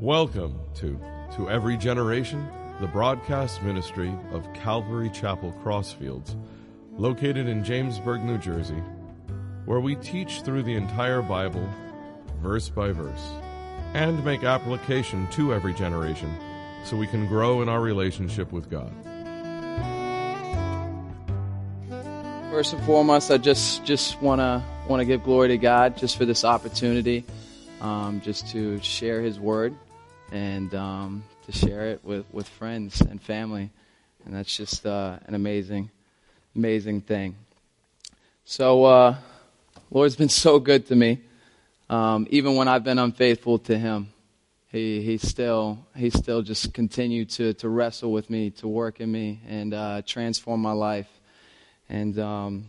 Welcome to To Every Generation, the broadcast ministry of Calvary Chapel Crossfields, located in Jamesburg, New Jersey, where we teach through the entire Bible, verse by verse, and make application to every generation so we can grow in our relationship with God. First and foremost, I just just want to want to give glory to God just for this opportunity, um, just to share His word and um, to share it with, with friends and family, and that's just uh, an amazing, amazing thing. So, uh, Lord's been so good to me, um, even when I've been unfaithful to Him. He he still he still just continued to to wrestle with me, to work in me, and uh, transform my life. And um,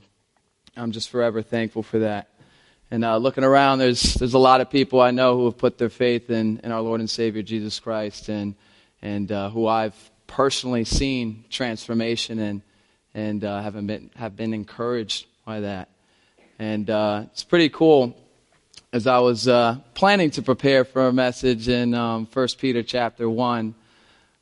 I'm just forever thankful for that. And uh, looking around, there's there's a lot of people I know who have put their faith in, in our Lord and Savior Jesus Christ, and and uh, who I've personally seen transformation and and uh, have been have been encouraged by that. And uh, it's pretty cool. As I was uh, planning to prepare for a message in um, First Peter chapter one,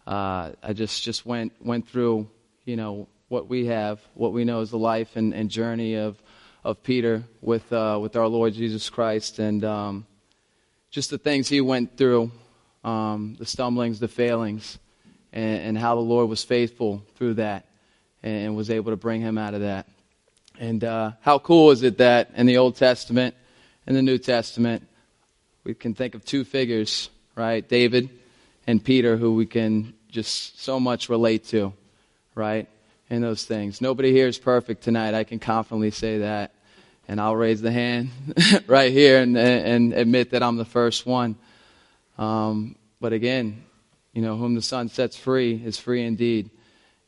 uh, I just just went went through you know what we have, what we know is the life and, and journey of, of Peter with, uh, with our Lord Jesus Christ and um, just the things he went through, um, the stumblings, the failings, and, and, how the Lord was faithful through that and, was able to bring him out of that. And uh, how cool is it that in the Old Testament and the New Testament, we can think of two figures, right? David and Peter, who we can just so much relate to, right? in those things. Nobody here is perfect tonight. I can confidently say that. And I'll raise the hand right here and, and admit that I'm the first one. Um, but again, you know, whom the Son sets free is free indeed.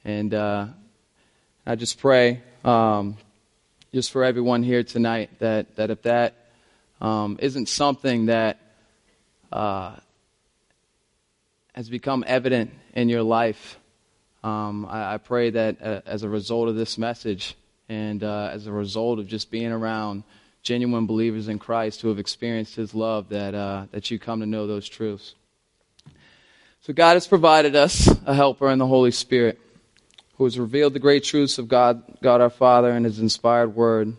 And uh, I just pray, um, just for everyone here tonight, that, that if that um, not something that uh, has become evident in your life, um, I, I, pray that uh, as a result of this message and uh, as a result of just being around genuine believers in Christ who have experienced His love, that, uh, that you come to know those truths. So God has provided us a helper in the Holy Spirit who has revealed the great truths of God, God our Father and His inspired word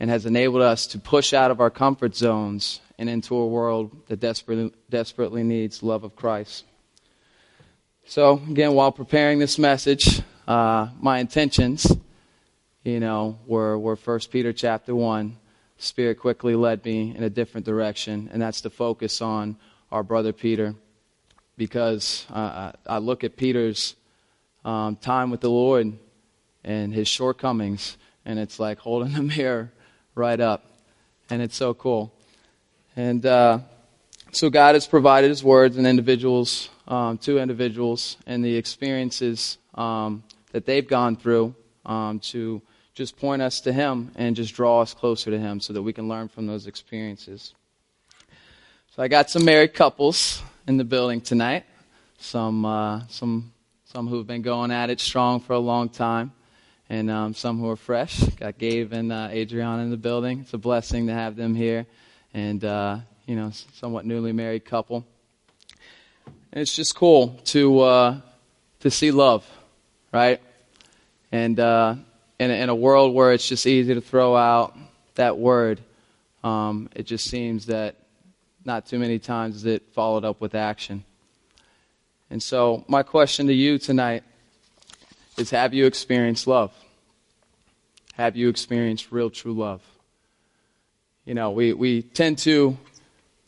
and has enabled us to push out of our comfort zones and into a world that desperately, desperately needs love of Christ. So, again, while preparing this message, uh, my intentions, you know, were, were 1 Peter chapter 1. Spirit quickly led me in a different direction, and that's to focus on our brother Peter. Because uh, I look at Peter's um, time with the Lord and his shortcomings, and it's like holding a mirror right up. And it's so cool. And uh, so God has provided his words and individuals um, to individuals and the experiences um, that they've gone through um, to just point us to Him and just draw us closer to Him so that we can learn from those experiences. So I got some married couples in the building tonight. Some uh, some some who've been going at it strong for a long time, and um, some who are fresh. Got Gabe and uh, Adriana in the building. It's a blessing to have them here, and uh, you know, somewhat newly married couple. And it's just cool to uh, to see love, right? And uh, in, a, in a world where it's just easy to throw out that word, um, it just seems that not too many times is it followed up with action. And so, my question to you tonight is: Have you experienced love? Have you experienced real, true love? You know, we, we tend to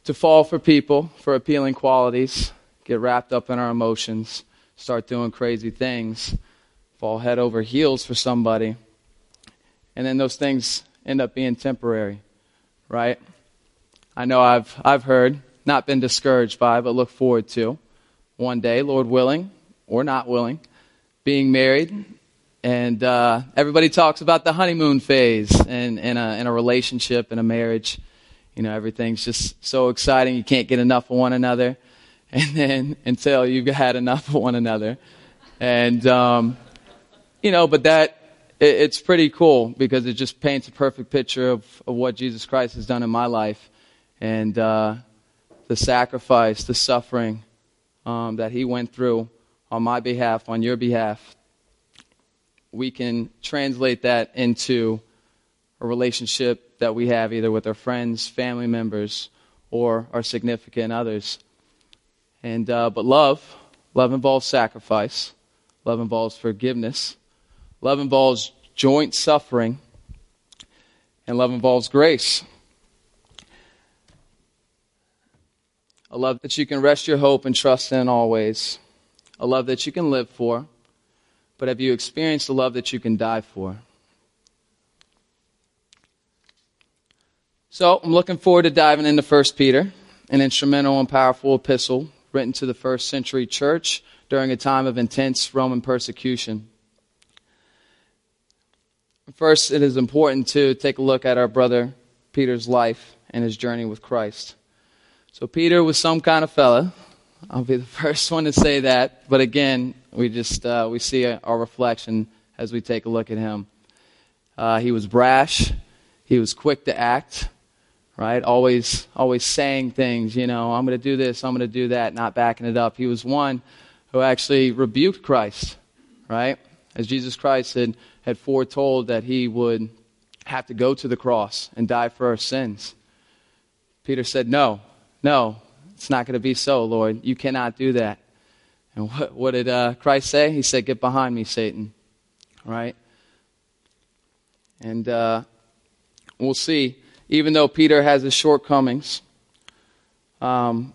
to fall for people for appealing qualities get wrapped up in our emotions, start doing crazy things, fall head over heels for somebody, and then those things end up being temporary, right? I know I've, I've heard, not been discouraged by, but look forward to one day, Lord willing, or not willing, being married. And uh, everybody talks about the honeymoon phase in, in, a, in a relationship, in a marriage. You know, everything's just so exciting. You can't get enough of one another and then until you've had enough of one another. And, um, you know, but that, it, it's pretty cool because it just paints a perfect picture of, of what Jesus Christ has done in my life. And, uh, the sacrifice, the suffering um, that he went through on my behalf, on your behalf, we can translate that into a relationship that we have either with our friends, family members, or our significant others. And uh, but love, love involves sacrifice. Love involves forgiveness. Love involves joint suffering. And love involves grace. A love that you can rest your hope and trust in always. A love that you can live for. But have you experienced a love that you can die for? So I'm looking forward to diving into 1 Peter, an instrumental and powerful epistle written to the first century church during a time of intense Roman persecution. First, it is important to take a look at our brother Peter's life and his journey with Christ. So, Peter was some kind of fella. I'll be the first one to say that. But again, we just uh, we see our reflection as we take a look at him. Uh, he was brash. He was quick to act right? Always, always saying things, you know, I'm going to do this, I'm going to do that, not backing it up. He was one who actually rebuked Christ, right? As Jesus Christ had, had foretold that he would have to go to the cross and die for our sins. Peter said, No, no, it's not going to be so, Lord. You cannot do that. And what, what did uh, Christ say? He said, Get behind me, Satan. Right? And uh, we'll see even though Peter has his shortcomings, um,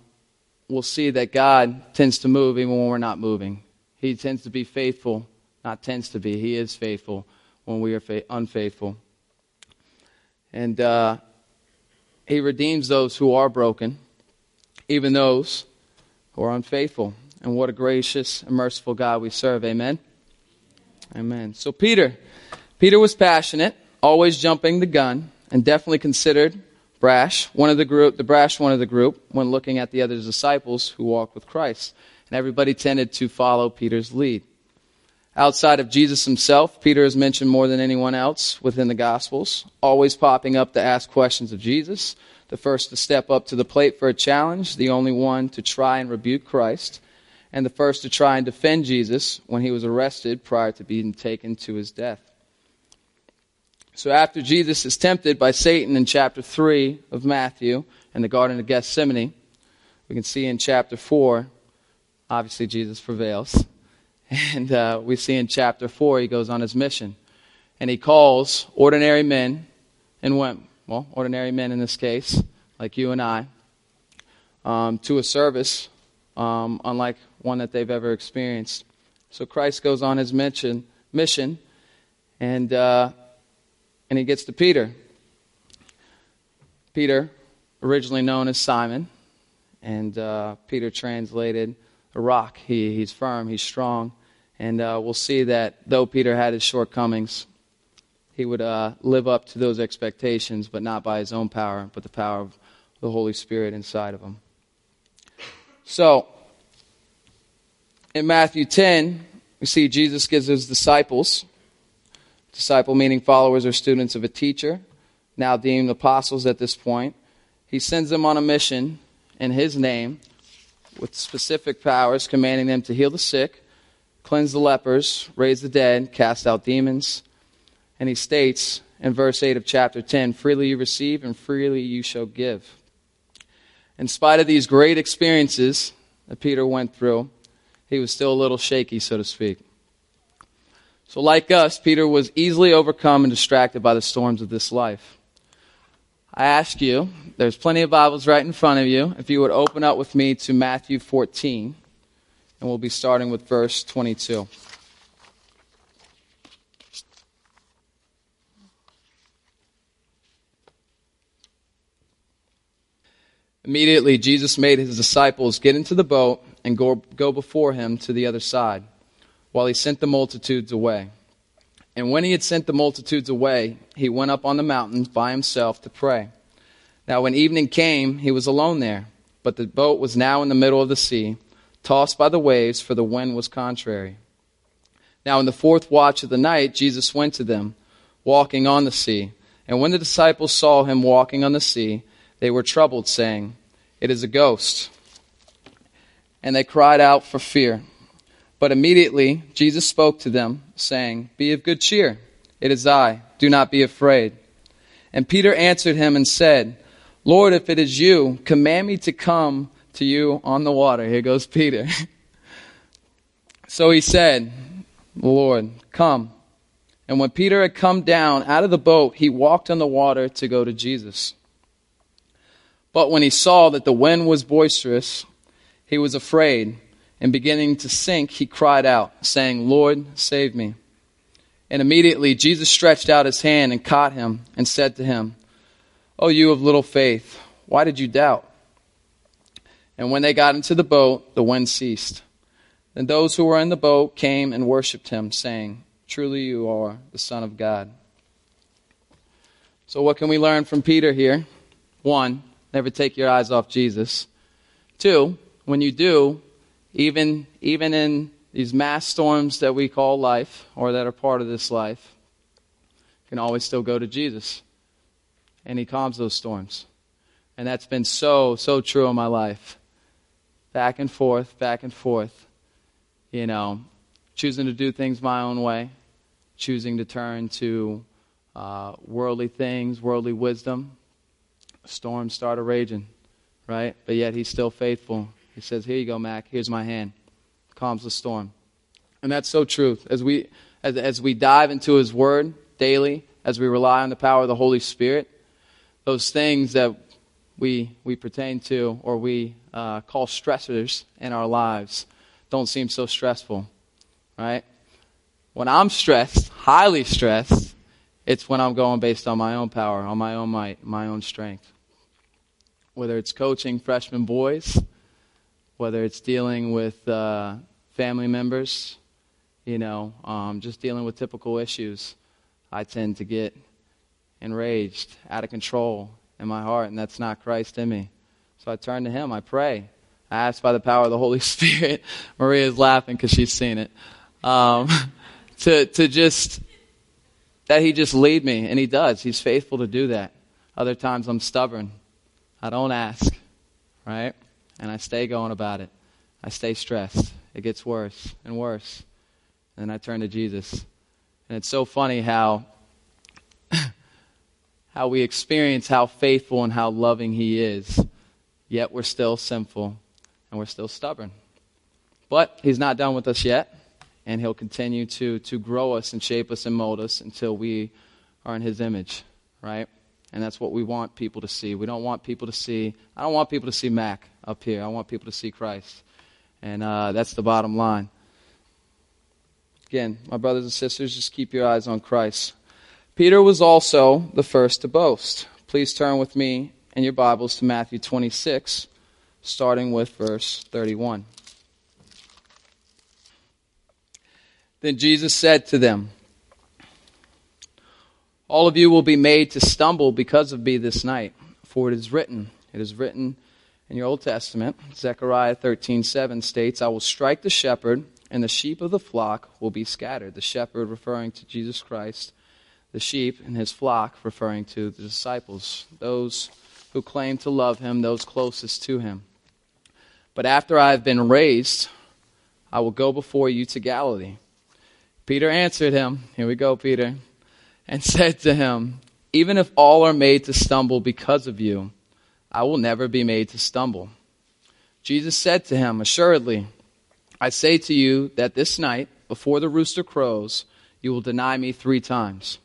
we'll see that God tends to move even when we're not moving. He tends to be faithful, not tends to be, He is faithful when we are fa- unfaithful. And uh, He redeems those who are broken, even those who are unfaithful. And what a gracious and merciful God we serve. Amen. Amen. So, Peter, Peter was passionate, always jumping the gun and definitely considered brash, one of the group, the brash one of the group, when looking at the other disciples who walked with Christ. And everybody tended to follow Peter's lead. Outside of Jesus himself, Peter is mentioned more than anyone else within the Gospels, always popping up to ask questions of Jesus, the first to step up to the plate for a challenge, the only one to try and rebuke Christ, and the first to try and defend Jesus when he was arrested prior to being taken to his death. So after Jesus is tempted by Satan in chapter 3 of Matthew in the Garden of Gethsemane, we can see in chapter 4, obviously Jesus prevails. And uh, we see in chapter 4, he goes on his mission. And he calls ordinary men and women, well, ordinary men in this case, like you and I, um, to a service um, unlike one that they've ever experienced. So Christ goes on his mission, mission and uh, and he gets to Peter. Peter, originally known as Simon, and uh, Peter translated a rock. He, he's firm, he's strong, and uh, we'll see that though Peter had his shortcomings, he would uh, live up to those expectations, but not by his own power, but the power of the Holy Spirit inside of him. So, in Matthew 10, we see Jesus gives his disciples Disciple meaning followers or students of a teacher, now deemed apostles at this point. He sends them on a mission in his name with specific powers, commanding them to heal the sick, cleanse the lepers, raise the dead, cast out demons. And he states in verse 8 of chapter 10 freely you receive and freely you shall give. In spite of these great experiences that Peter went through, he was still a little shaky, so to speak. So, like us, Peter was easily overcome and distracted by the storms of this life. I ask you, there's plenty of Bibles right in front of you, if you would open up with me to Matthew 14, and we'll be starting with verse 22. Immediately, Jesus made his disciples get into the boat and go, go before him to the other side while he sent the multitudes away. And when he had sent the multitudes away, he went up on the mountains by himself to pray. Now, when evening came, he was alone there, but the boat was now in the middle of the sea, tossed by the waves, for the wind was contrary. Now, in the fourth watch of the night, Jesus went to them, walking on the sea. And when the disciples saw him walking on the sea, they were troubled, saying, It is a ghost. And they cried out for fear. But immediately Jesus spoke to them, saying, Be of good cheer. It is I. Do not be afraid. And Peter answered him and said, Lord, if it is you, command me to come to you on the water. Here goes Peter. so he said, Lord, come. And when Peter had come down out of the boat, he walked on the water to go to Jesus. But when he saw that the wind was boisterous, he was afraid, and beginning to sink, he cried out, saying, Lord, save me. And immediately Jesus stretched out his hand and caught him, and said to him, O you of little faith, why did you doubt? And when they got into the boat, the wind ceased. Then those who were in the boat came and worshipped him, saying, Truly you are the Son of God. So, what can we learn from Peter here? One, Never take your eyes off Jesus. Two, when you do, even, even in these mass storms that we call life, or that are part of this life, you can always still go to Jesus. And He calms those storms. And that's been so, so true in my life. Back and forth, back and forth. You know, choosing to do things my own way, choosing to turn to uh, worldly things, worldly wisdom, storms start started raging, right? But yet he's still faithful. He says, Here you go, Mac. Here's my hand. Calms the storm. And that's so true. As we, as, as we dive into his word daily, as we rely on the power of the Holy Spirit, those things that we, we pertain to or we uh, call stressors in our lives don't seem so stressful, right? When I'm stressed, highly stressed, it's when I'm going based on my own power, on my own might, my own strength whether it's coaching freshman boys, whether it's dealing with uh, family members, you know, um, just dealing with typical issues, I tend to get enraged, out of control in my heart, and that's not Christ in me. So I turn to Him, I pray. I ask by the power of the Holy Spirit. Maria's laughing because she's seen it. Um, to, to just, that He just lead me, and He does. He's faithful to do that. Other times I'm stubborn I don't ask, right? And I stay going about it. I stay stressed. It gets worse and worse. And then I turn to Jesus. And it's so funny how how we experience how faithful and how loving he is, yet we're still sinful and we're still stubborn. But he's not done with us yet, and he'll continue to to grow us and shape us and mold us until we are in his image, right? And that's what we want people to see. We don't want people to see, I don't want people to see Mac up here. I want people to see Christ. And uh, that's the bottom line. Again, my brothers and sisters, just keep your eyes on Christ. Peter was also the first to boast. Please turn with me in your Bibles to Matthew 26, starting with verse 31. Then Jesus said to them, all of you will be made to stumble because of me this night, for it is written, it is written in your Old Testament, Zechariah 13:7 states, "I will strike the shepherd, and the sheep of the flock will be scattered." The shepherd referring to Jesus Christ, the sheep and his flock referring to the disciples, those who claim to love him, those closest to him. But after I have been raised, I will go before you to Galilee. Peter answered him, Here we go, Peter and said to him, Even if all are made to stumble because of you, I will never be made to stumble. Jesus said to him, Assuredly, I say to you that this night, before the rooster crows, you will deny me three times.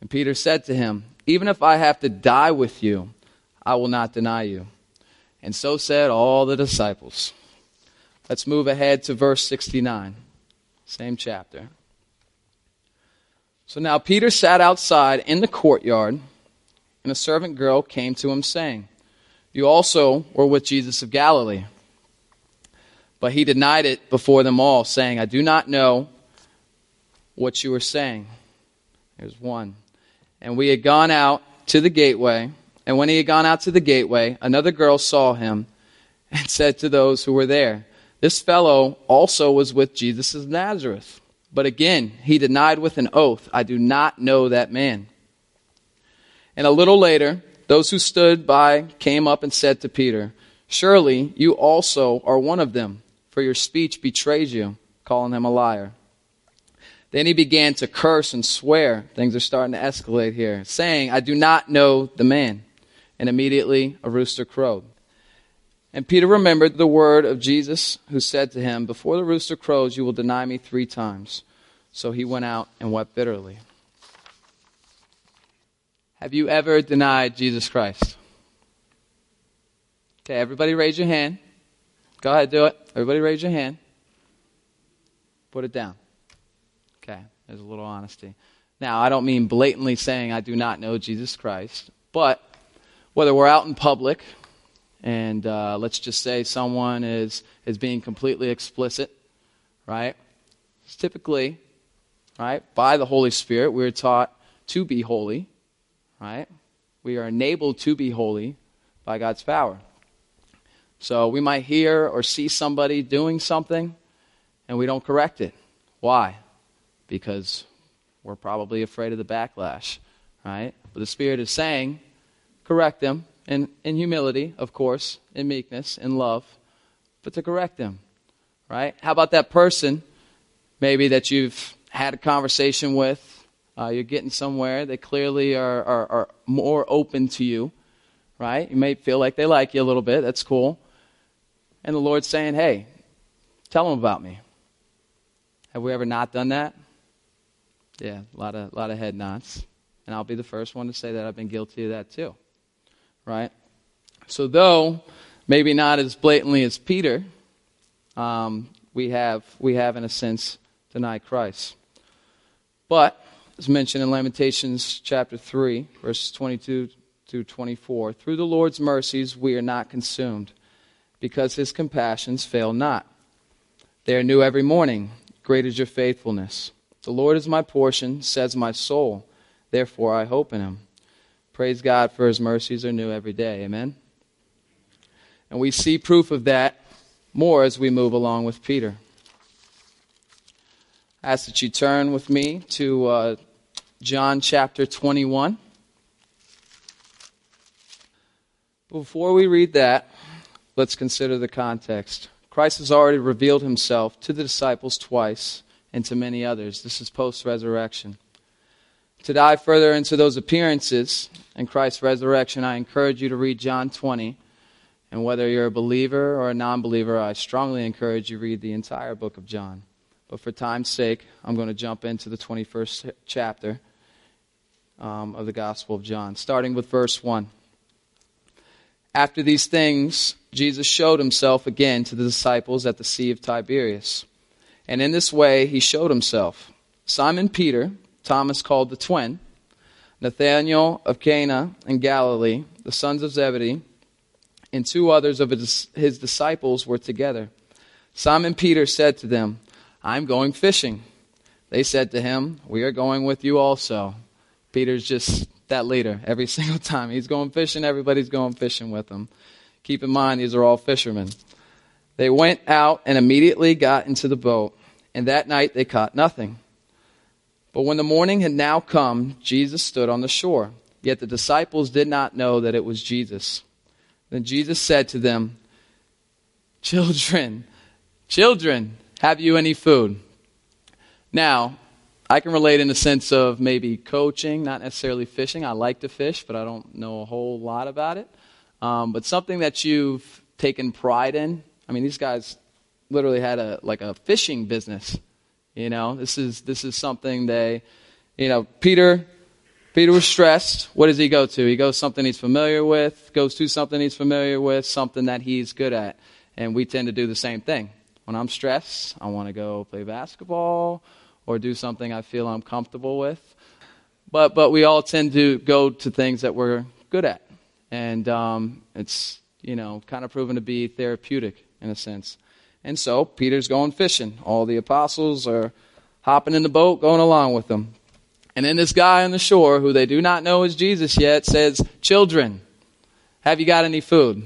And Peter said to him, Even if I have to die with you, I will not deny you. And so said all the disciples. Let's move ahead to verse 69, same chapter. So now Peter sat outside in the courtyard, and a servant girl came to him, saying, You also were with Jesus of Galilee. But he denied it before them all, saying, I do not know what you are saying. There's one. And we had gone out to the gateway, and when he had gone out to the gateway, another girl saw him and said to those who were there, This fellow also was with Jesus of Nazareth. But again, he denied with an oath, I do not know that man. And a little later, those who stood by came up and said to Peter, Surely you also are one of them, for your speech betrays you, calling him a liar. Then he began to curse and swear. Things are starting to escalate here, saying, I do not know the man. And immediately a rooster crowed. And Peter remembered the word of Jesus, who said to him, Before the rooster crows, you will deny me three times. So he went out and wept bitterly. Have you ever denied Jesus Christ? Okay, everybody raise your hand. Go ahead, do it. Everybody raise your hand. Put it down. Okay, there's a little honesty. Now, I don't mean blatantly saying I do not know Jesus Christ, but whether we're out in public and uh, let's just say someone is, is being completely explicit, right? It's typically, right, by the Holy Spirit, we're taught to be holy, right? We are enabled to be holy by God's power. So we might hear or see somebody doing something and we don't correct it. Why? Because we're probably afraid of the backlash, right? But the Spirit is saying, correct them in, in humility, of course, in meekness, in love, but to correct them, right? How about that person, maybe that you've had a conversation with, uh, you're getting somewhere, they clearly are, are, are more open to you, right? You may feel like they like you a little bit, that's cool. And the Lord's saying, hey, tell them about me. Have we ever not done that? Yeah, a lot of, lot of head nods. And I'll be the first one to say that I've been guilty of that too right? So, though maybe not as blatantly as Peter, um, we have we have in a sense denied Christ. But as mentioned in Lamentations chapter three, verses twenty-two to twenty-four, through the Lord's mercies we are not consumed, because His compassions fail not. They are new every morning. Great is your faithfulness. The Lord is my portion, says my soul. Therefore I hope in Him. Praise God for his mercies are new every day. Amen. And we see proof of that more as we move along with Peter. I ask that you turn with me to uh, John chapter 21. Before we read that, let's consider the context. Christ has already revealed himself to the disciples twice and to many others. This is post resurrection. To dive further into those appearances and Christ's resurrection, I encourage you to read John 20. And whether you're a believer or a non believer, I strongly encourage you to read the entire book of John. But for time's sake, I'm going to jump into the 21st chapter um, of the Gospel of John, starting with verse 1. After these things, Jesus showed himself again to the disciples at the Sea of Tiberias. And in this way, he showed himself. Simon Peter, Thomas called the twin, Nathanael of Cana in Galilee, the sons of Zebedee, and two others of his disciples were together. Simon Peter said to them, I'm going fishing. They said to him, We are going with you also. Peter's just that leader every single time. He's going fishing, everybody's going fishing with him. Keep in mind, these are all fishermen. They went out and immediately got into the boat, and that night they caught nothing. But when the morning had now come, Jesus stood on the shore. Yet the disciples did not know that it was Jesus. Then Jesus said to them, Children, children, have you any food? Now, I can relate in the sense of maybe coaching, not necessarily fishing. I like to fish, but I don't know a whole lot about it. Um, but something that you've taken pride in. I mean, these guys literally had a like a fishing business you know, this is this is something they, you know, Peter. Peter was stressed. What does he go to? He goes something he's familiar with, goes to something he's familiar with, something that he's good at. And we tend to do the same thing. When I'm stressed, I want to go play basketball or do something I feel I'm comfortable with. But but we all tend to go to things that we're good at, and um, it's you know kind of proven to be therapeutic in a sense. And so Peter's going fishing. All the apostles are hopping in the boat, going along with them. And then this guy on the shore, who they do not know is Jesus yet, says, Children, have you got any food?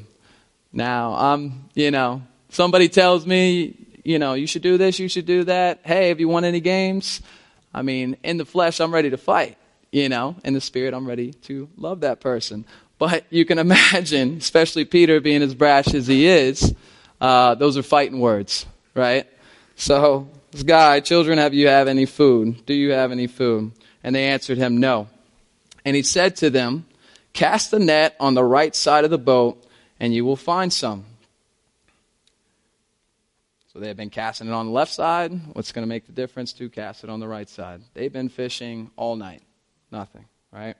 Now, I'm, you know, somebody tells me, you know, you should do this, you should do that. Hey, have you won any games? I mean, in the flesh, I'm ready to fight. You know, in the spirit, I'm ready to love that person. But you can imagine, especially Peter being as brash as he is, uh, those are fighting words, right? So, this guy, children, have you have any food? Do you have any food? And they answered him, no. And he said to them, cast the net on the right side of the boat, and you will find some. So they have been casting it on the left side. What's going to make the difference to cast it on the right side? They've been fishing all night. Nothing, right?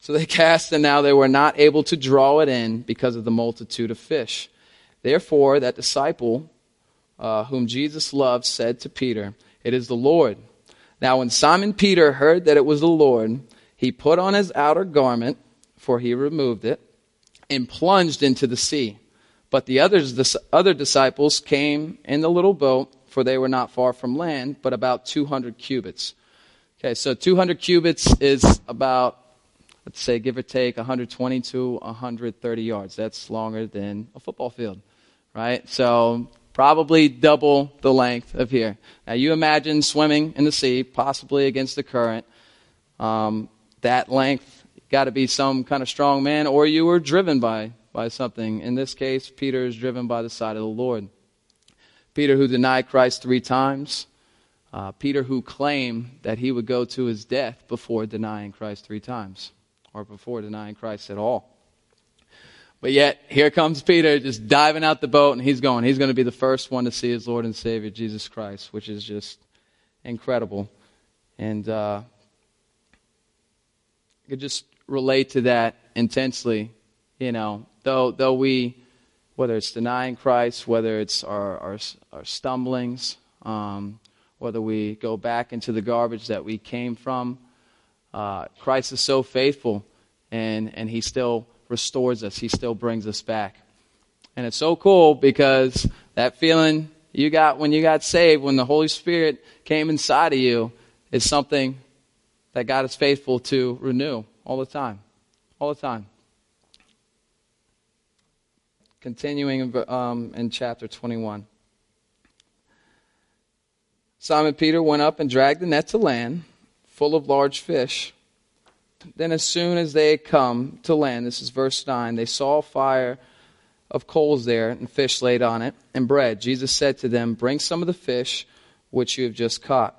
So they cast, and now they were not able to draw it in because of the multitude of fish. Therefore, that disciple uh, whom Jesus loved said to Peter, It is the Lord. Now, when Simon Peter heard that it was the Lord, he put on his outer garment, for he removed it, and plunged into the sea. But the others, the other disciples came in the little boat, for they were not far from land, but about 200 cubits. Okay, so 200 cubits is about, let's say, give or take, 120 to 130 yards. That's longer than a football field, right? So probably double the length of here. Now you imagine swimming in the sea, possibly against the current. Um, that length got to be some kind of strong man, or you were driven by by something. In this case, Peter is driven by the side of the Lord. Peter, who denied Christ three times. Uh, Peter, who claimed that he would go to his death before denying Christ three times, or before denying Christ at all. But yet, here comes Peter just diving out the boat, and he's going. He's going to be the first one to see his Lord and Savior, Jesus Christ, which is just incredible. And uh, I could just relate to that intensely, you know, though, though we, whether it's denying Christ, whether it's our, our, our stumblings, um, whether we go back into the garbage that we came from, uh, Christ is so faithful and, and he still restores us. He still brings us back. And it's so cool because that feeling you got when you got saved, when the Holy Spirit came inside of you, is something that God is faithful to renew all the time. All the time continuing um, in chapter 21. Simon Peter went up and dragged the net to land, full of large fish. Then, as soon as they had come to land, this is verse 9, they saw a fire of coals there and fish laid on it and bread. Jesus said to them, Bring some of the fish which you have just caught.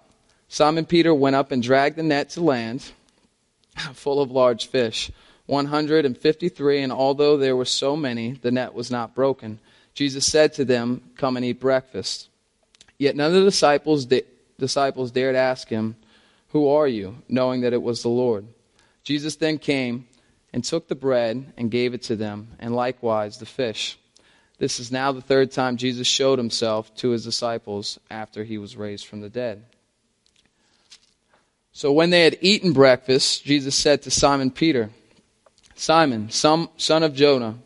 Simon Peter went up and dragged the net to land, full of large fish. 153, and although there were so many, the net was not broken. Jesus said to them, Come and eat breakfast. Yet none of the disciples, disciples dared ask him, Who are you? knowing that it was the Lord. Jesus then came and took the bread and gave it to them, and likewise the fish. This is now the third time Jesus showed himself to his disciples after he was raised from the dead. So when they had eaten breakfast, Jesus said to Simon Peter, Simon, son of Jonah,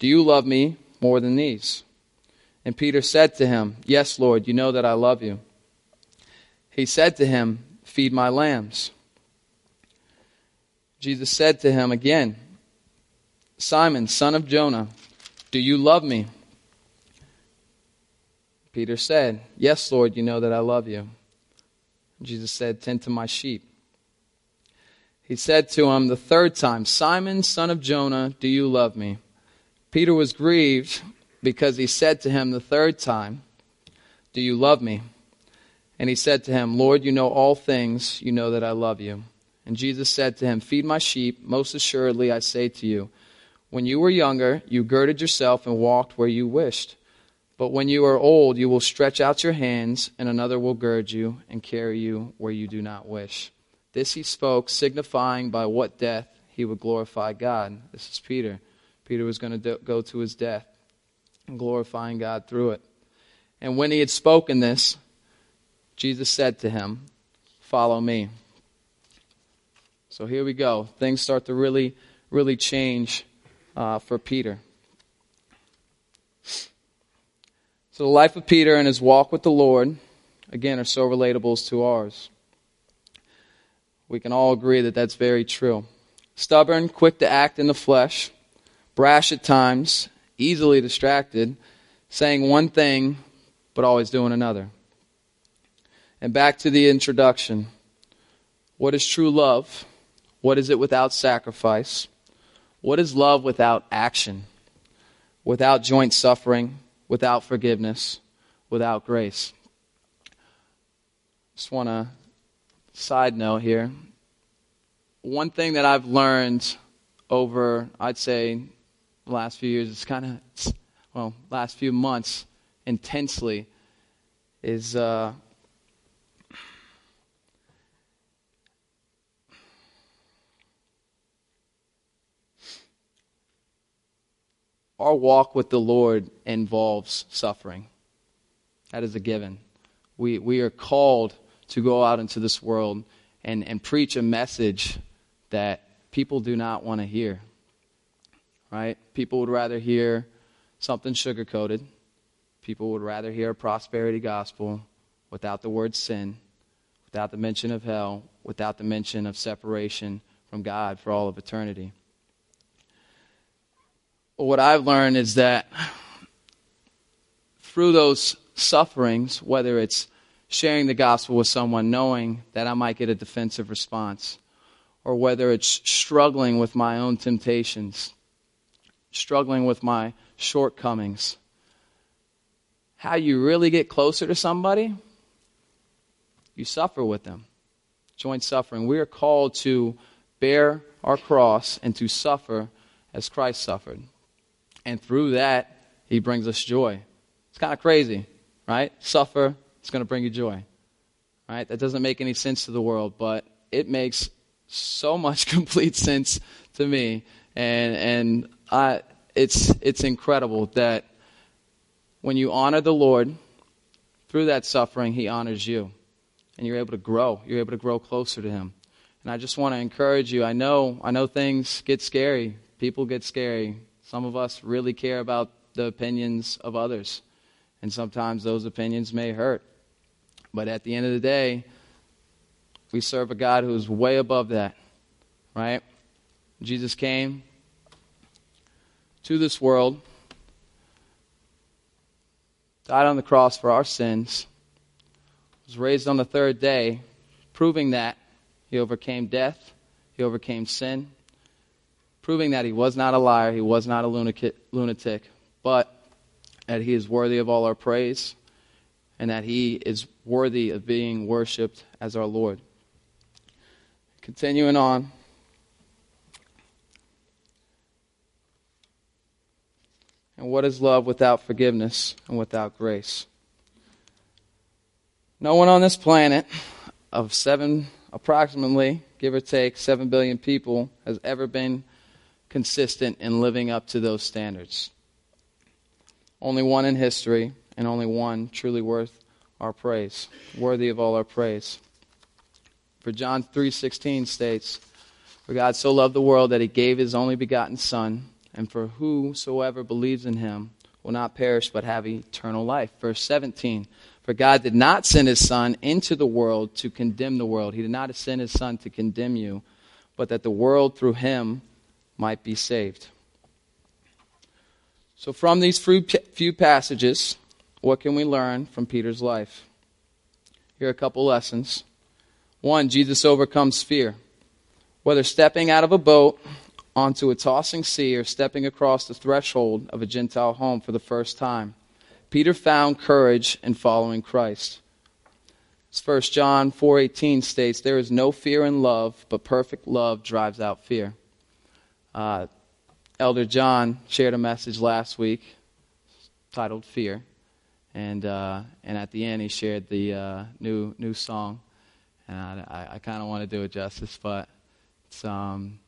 do you love me more than these? And Peter said to him, Yes, Lord, you know that I love you. He said to him, Feed my lambs. Jesus said to him again, Simon, son of Jonah, do you love me? Peter said, Yes, Lord, you know that I love you. Jesus said, Tend to my sheep he said to him the third time, Simon, son of Jonah, do you love me? Peter was grieved because he said to him the third time, Do you love me? And he said to him, Lord, you know all things. You know that I love you. And Jesus said to him, Feed my sheep. Most assuredly, I say to you, when you were younger, you girded yourself and walked where you wished. But when you are old, you will stretch out your hands, and another will gird you and carry you where you do not wish. This he spoke, signifying by what death he would glorify God. This is Peter. Peter was going to go to his death and glorifying God through it. And when he had spoken this, Jesus said to him, Follow me. So here we go. Things start to really, really change uh, for Peter. So the life of Peter and his walk with the Lord, again, are so relatable to ours. We can all agree that that's very true. Stubborn, quick to act in the flesh, brash at times, easily distracted, saying one thing but always doing another. And back to the introduction. What is true love? What is it without sacrifice? What is love without action? Without joint suffering, without forgiveness, without grace? Just want to side note here. One thing that I've learned over, I'd say, the last few years, it's kind of, well, last few months intensely, is uh, our walk with the Lord involves suffering. That is a given. We, we are called to go out into this world and, and preach a message that people do not want to hear. Right? People would rather hear something sugar coated. People would rather hear a prosperity gospel without the word sin, without the mention of hell, without the mention of separation from God for all of eternity what I've learned is that through those sufferings, whether it's sharing the gospel with someone knowing that I might get a defensive response, or whether it's struggling with my own temptations, struggling with my shortcomings, how you really get closer to somebody, you suffer with them. Joint suffering. We are called to bear our cross and to suffer as Christ suffered. And through that, he brings us joy. It's kind of crazy, right? Suffer, it's going to bring you joy. Right? That doesn't make any sense to the world, but it makes so much complete sense to me. And and I it's it's incredible that when you honor the Lord through that suffering, he honors you. And you're able to grow. You're able to grow closer to him. And I just want to encourage you. I know I know things get scary. People get scary. Some of us really care about the opinions of others, and sometimes those opinions may hurt. But at the end of the day, we serve a God who's way above that, right? Jesus came to this world, died on the cross for our sins, was raised on the third day, proving that he overcame death, he overcame sin, proving that he was not a liar, he was not a lunatic, but that he is worthy of all our praise and that he is worthy of being worshiped as our Lord. Continuing on. And what is love without forgiveness and without grace? No one on this planet of seven, approximately, give or take, seven billion people has ever been consistent in living up to those standards. Only one in history, and only one truly worth our praise, worthy of all our praise. For John 3:16 states, "For God so loved the world that he gave his only begotten son, and for whosoever believes in him will not perish but have eternal life." Verse 17, "For God did not send his son into the world to condemn the world. He did not send his son to condemn you, but that the world through him might be saved. So, from these few passages, what can we learn from Peter's life? Here are a couple lessons. One, Jesus overcomes fear. Whether stepping out of a boat onto a tossing sea or stepping across the threshold of a Gentile home for the first time, Peter found courage in following Christ. As 1 John 4:18 states, there is no fear in love, but perfect love drives out fear. Uh, Elder John shared a message last week titled "Fear," and uh, and at the end he shared the uh, new new song, and I, I, I kind of want to do it justice, but it's um,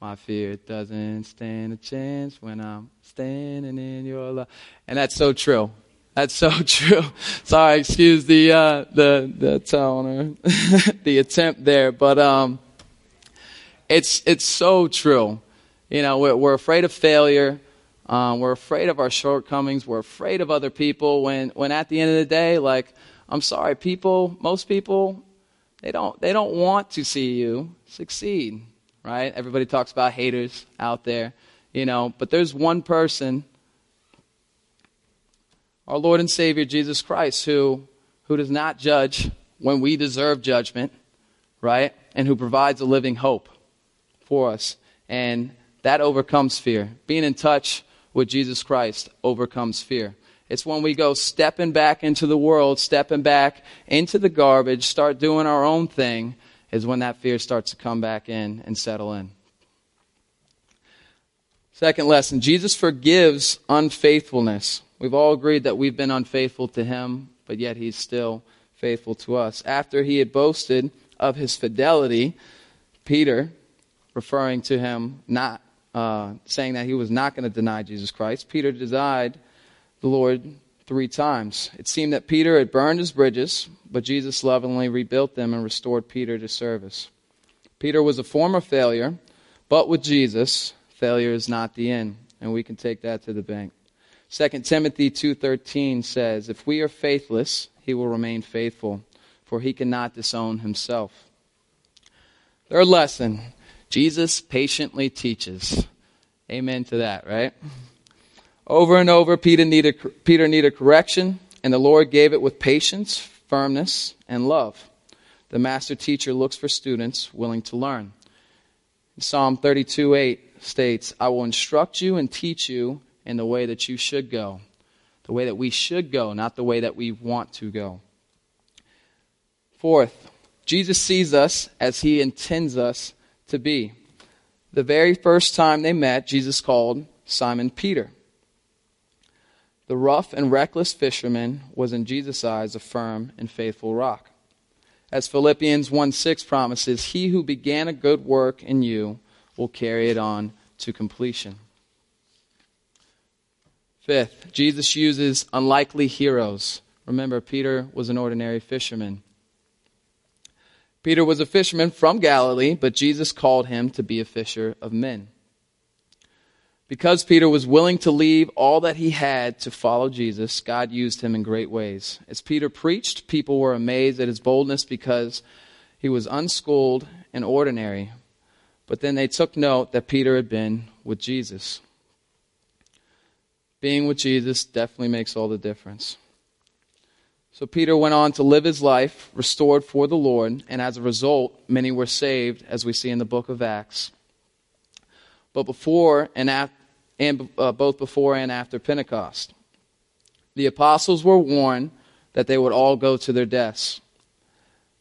my fear doesn't stand a chance when I'm standing in your love, and that's so true. That's so true. Sorry, excuse the uh, the the tone or the attempt there, but um, it's, it's so true. You know, we're, we're afraid of failure. Um, we're afraid of our shortcomings. We're afraid of other people when, when at the end of the day, like, I'm sorry, people, most people, they don't, they don't want to see you succeed, right? Everybody talks about haters out there, you know, but there's one person, our Lord and Savior Jesus Christ, who, who does not judge when we deserve judgment right? And who provides a living hope for us. And that overcomes fear. Being in touch with Jesus Christ overcomes fear. It's when we go stepping back into the world, stepping back into the garbage, start doing our own thing, is when that fear starts to come back in and settle in. Second lesson Jesus forgives unfaithfulness. We've all agreed that we've been unfaithful to him, but yet he's still faithful to us. After he had boasted of his fidelity, Peter, referring to him not uh, saying that he was not going to deny Jesus Christ, Peter denied the Lord three times. It seemed that Peter had burned his bridges, but Jesus lovingly rebuilt them and restored Peter to service. Peter was a former failure, but with Jesus, failure is not the end, and we can take that to the bank. 2 Timothy 2:13 says, "If we are faithless, he will remain faithful, for he cannot disown himself." Third lesson, Jesus patiently teaches. Amen to that, right? Over and over, Peter needed, Peter needed correction, and the Lord gave it with patience, firmness, and love. The master teacher looks for students willing to learn. Psalm 32 8 states, I will instruct you and teach you in the way that you should go. The way that we should go, not the way that we want to go. Fourth, Jesus sees us as he intends us to be. The very first time they met, Jesus called Simon Peter. The rough and reckless fisherman was in Jesus' eyes a firm and faithful rock. As Philippians 1 6 promises, he who began a good work in you will carry it on to completion. Fifth, Jesus uses unlikely heroes. Remember, Peter was an ordinary fisherman. Peter was a fisherman from Galilee, but Jesus called him to be a fisher of men. Because Peter was willing to leave all that he had to follow Jesus, God used him in great ways. As Peter preached, people were amazed at his boldness because he was unschooled and ordinary. But then they took note that Peter had been with Jesus. Being with Jesus definitely makes all the difference. So Peter went on to live his life restored for the Lord, and as a result, many were saved, as we see in the book of Acts. But before and, after, and uh, both before and after Pentecost, the apostles were warned that they would all go to their deaths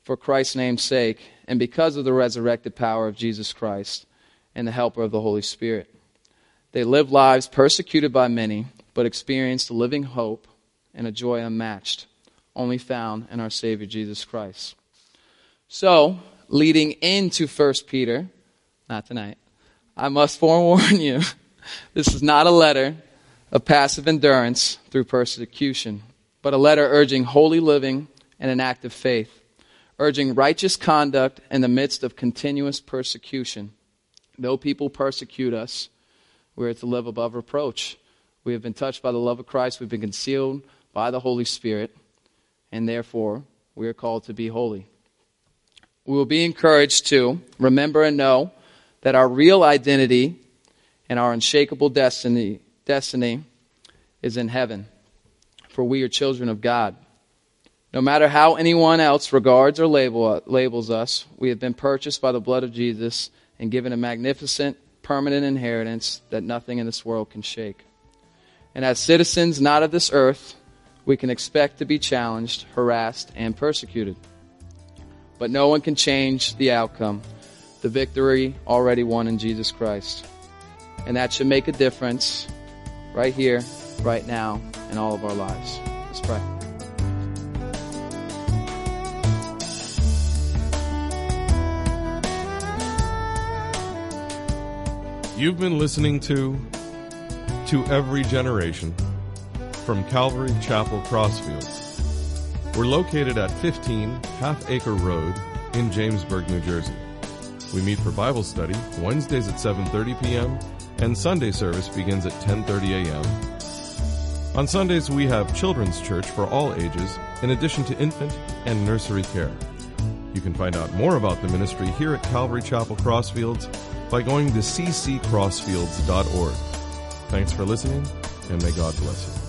for Christ's name's sake, and because of the resurrected power of Jesus Christ and the helper of the Holy Spirit. They lived lives persecuted by many, but experienced a living hope and a joy unmatched only found in our Savior Jesus Christ. So, leading into 1 Peter, not tonight, I must forewarn you this is not a letter of passive endurance through persecution, but a letter urging holy living and an active faith, urging righteous conduct in the midst of continuous persecution. Though people persecute us, we are to live above reproach. We have been touched by the love of Christ, we've been concealed by the Holy Spirit and therefore we are called to be holy. We will be encouraged to remember and know that our real identity and our unshakable destiny, destiny is in heaven, for we are children of God. No matter how anyone else regards or label, labels us, we have been purchased by the blood of Jesus and given a magnificent, permanent inheritance that nothing in this world can shake. And as citizens not of this earth, we can expect to be challenged, harassed, and persecuted. But no one can change the outcome. The victory already won in Jesus Christ. And that should make a difference right here, right now, in all of our lives. Let's pray. You've been listening to To Every Generation from Calvary Chapel Crossfields. We're located at 15 Half Acre Road in Jamesburg, New Jersey. We meet for Bible study Wednesdays at 7:30 p.m. and Sunday service begins at 10:30 a.m. On Sundays we have children's church for all ages in addition to infant and nursery care. You can find out more about the ministry here at Calvary Chapel Crossfields by going to cccrossfields.org. Thanks for listening and may God bless you.